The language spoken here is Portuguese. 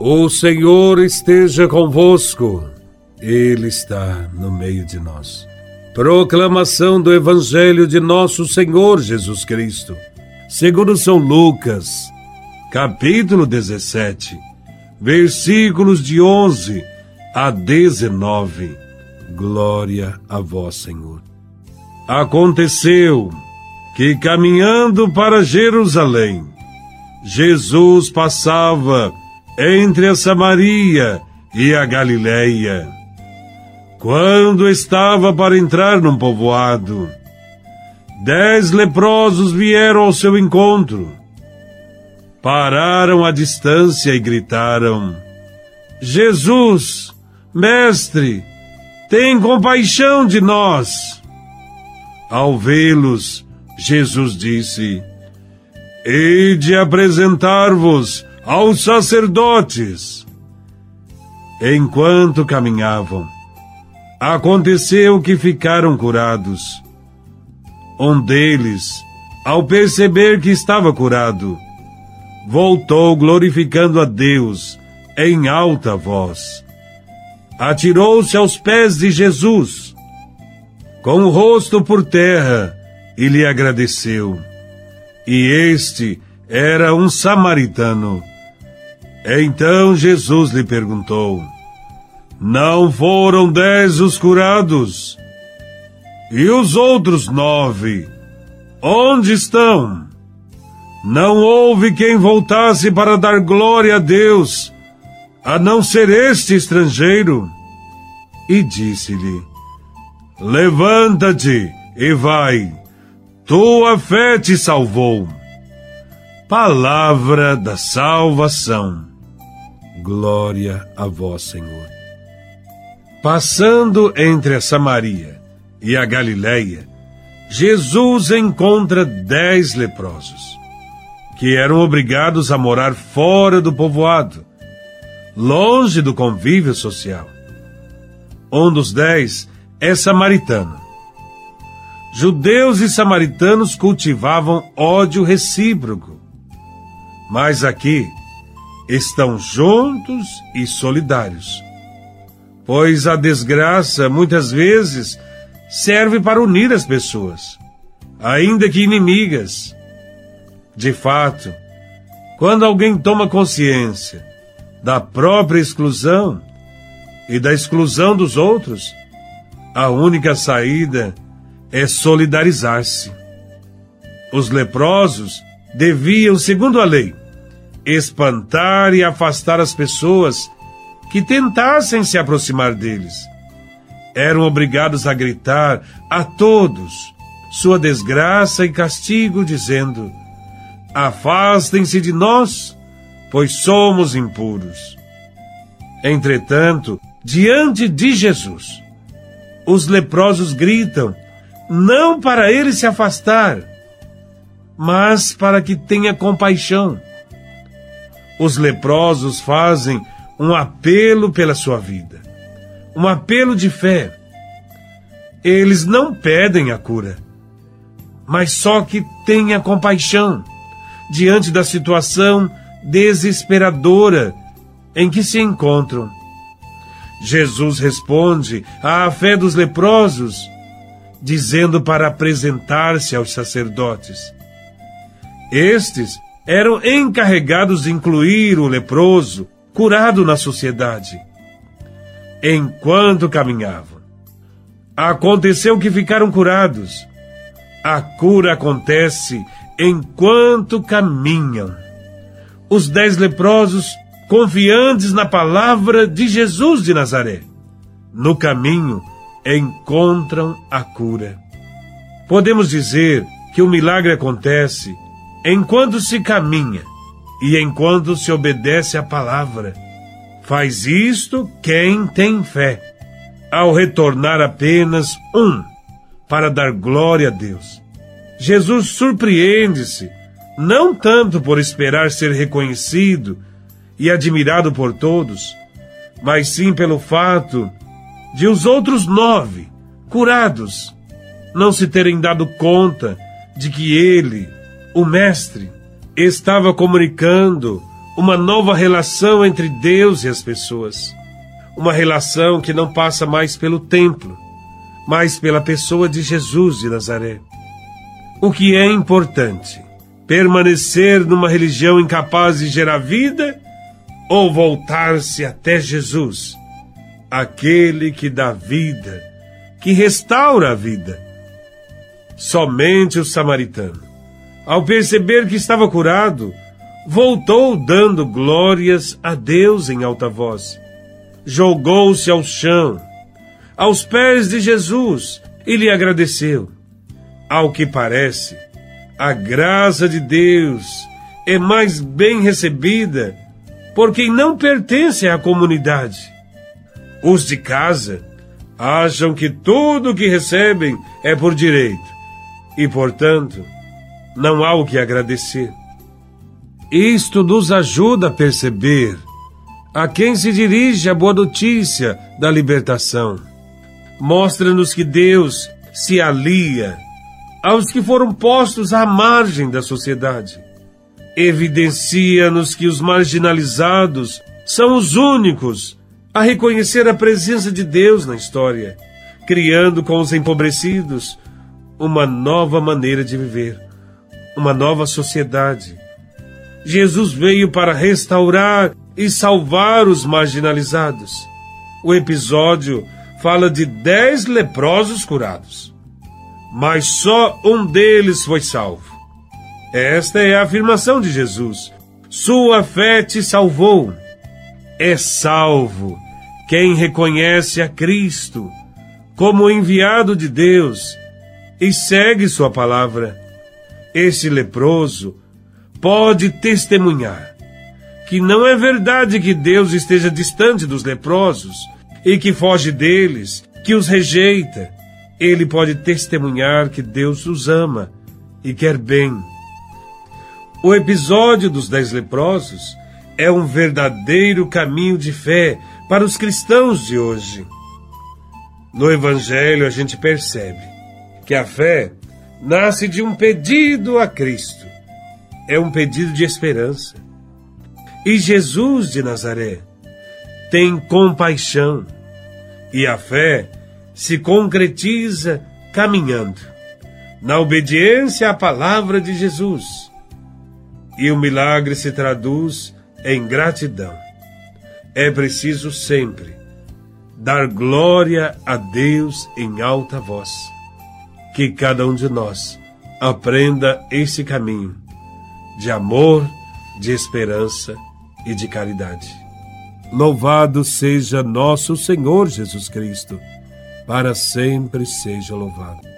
O Senhor esteja convosco, Ele está no meio de nós. Proclamação do Evangelho de Nosso Senhor Jesus Cristo, segundo São Lucas, capítulo 17, versículos de 11 a 19. Glória a Vós, Senhor. Aconteceu que, caminhando para Jerusalém, Jesus passava entre a Samaria e a Galileia. Quando estava para entrar num povoado, dez leprosos vieram ao seu encontro. Pararam à distância e gritaram: Jesus, Mestre, tem compaixão de nós. Ao vê-los, Jesus disse: Hei de apresentar-vos aos sacerdotes. Enquanto caminhavam, aconteceu que ficaram curados. Um deles, ao perceber que estava curado, voltou glorificando a Deus em alta voz. Atirou-se aos pés de Jesus, com o rosto por terra, e lhe agradeceu. E este era um samaritano. Então Jesus lhe perguntou: Não foram dez os curados? E os outros nove? Onde estão? Não houve quem voltasse para dar glória a Deus, a não ser este estrangeiro. E disse-lhe: Levanta-te e vai, tua fé te salvou. Palavra da salvação. Glória a vós, Senhor. Passando entre a Samaria e a Galiléia, Jesus encontra dez leprosos, que eram obrigados a morar fora do povoado, longe do convívio social. Um dos dez é samaritano. Judeus e samaritanos cultivavam ódio recíproco mas aqui estão juntos e solidários. Pois a desgraça, muitas vezes, serve para unir as pessoas, ainda que inimigas. De fato, quando alguém toma consciência da própria exclusão e da exclusão dos outros, a única saída é solidarizar-se. Os leprosos deviam, segundo a lei, espantar e afastar as pessoas que tentassem se aproximar deles. Eram obrigados a gritar a todos sua desgraça e castigo, dizendo: Afastem-se de nós, pois somos impuros. Entretanto, diante de Jesus, os leprosos gritam, não para ele se afastar, mas para que tenha compaixão. Os leprosos fazem um apelo pela sua vida, um apelo de fé. Eles não pedem a cura, mas só que tenha compaixão diante da situação desesperadora em que se encontram. Jesus responde à fé dos leprosos, dizendo para apresentar-se aos sacerdotes. Estes eram encarregados de incluir o leproso curado na sociedade. Enquanto caminhavam, aconteceu que ficaram curados. A cura acontece enquanto caminham. Os dez leprosos, confiantes na palavra de Jesus de Nazaré, no caminho encontram a cura. Podemos dizer que o milagre acontece enquanto se caminha e enquanto se obedece à palavra. Faz isto quem tem fé, ao retornar apenas um, para dar glória a Deus. Jesus surpreende-se, não tanto por esperar ser reconhecido e admirado por todos, mas sim pelo fato de os outros nove, curados, não se terem dado conta de que ele, o Mestre estava comunicando uma nova relação entre Deus e as pessoas. Uma relação que não passa mais pelo templo, mas pela pessoa de Jesus de Nazaré. O que é importante? Permanecer numa religião incapaz de gerar vida ou voltar-se até Jesus, aquele que dá vida, que restaura a vida? Somente o samaritano, ao perceber que estava curado, voltou dando glórias a Deus em alta voz. Jogou-se ao chão, aos pés de Jesus, e lhe agradeceu. Ao que parece, a graça de Deus é mais bem recebida por quem não pertence à comunidade. Os de casa acham que tudo o que recebem é por direito e, portanto, não há o que agradecer. Isto nos ajuda a perceber a quem se dirige a boa notícia da libertação. Mostra-nos que Deus se alia aos que foram postos à margem da sociedade. Evidencia-nos que os marginalizados são os únicos a reconhecer a presença de Deus na história, criando com os empobrecidos uma nova maneira de viver, uma nova sociedade Jesus veio para restaurar e salvar os marginalizados. O episódio fala de dez leprosos curados, mas só um deles foi salvo. Esta é a afirmação de Jesus. Sua fé te salvou. É salvo quem reconhece a Cristo como enviado de Deus e segue sua palavra. Esse leproso pode testemunhar que não é verdade que Deus esteja distante dos leprosos e que foge deles, que os rejeita. Ele pode testemunhar que Deus os ama e quer bem. O episódio dos dez leprosos é um verdadeiro caminho de fé para os cristãos de hoje. No Evangelho a gente percebe que a fé nasce de um pedido a Cristo é um pedido de esperança. E Jesus de Nazaré tem compaixão e a fé se concretiza caminhando na obediência à palavra de Jesus. E o milagre se traduz em gratidão. É preciso sempre dar glória a Deus em alta voz. Que cada um de nós aprenda esse caminho de amor, de esperança e de caridade. Louvado seja nosso Senhor Jesus Cristo, para sempre seja louvado.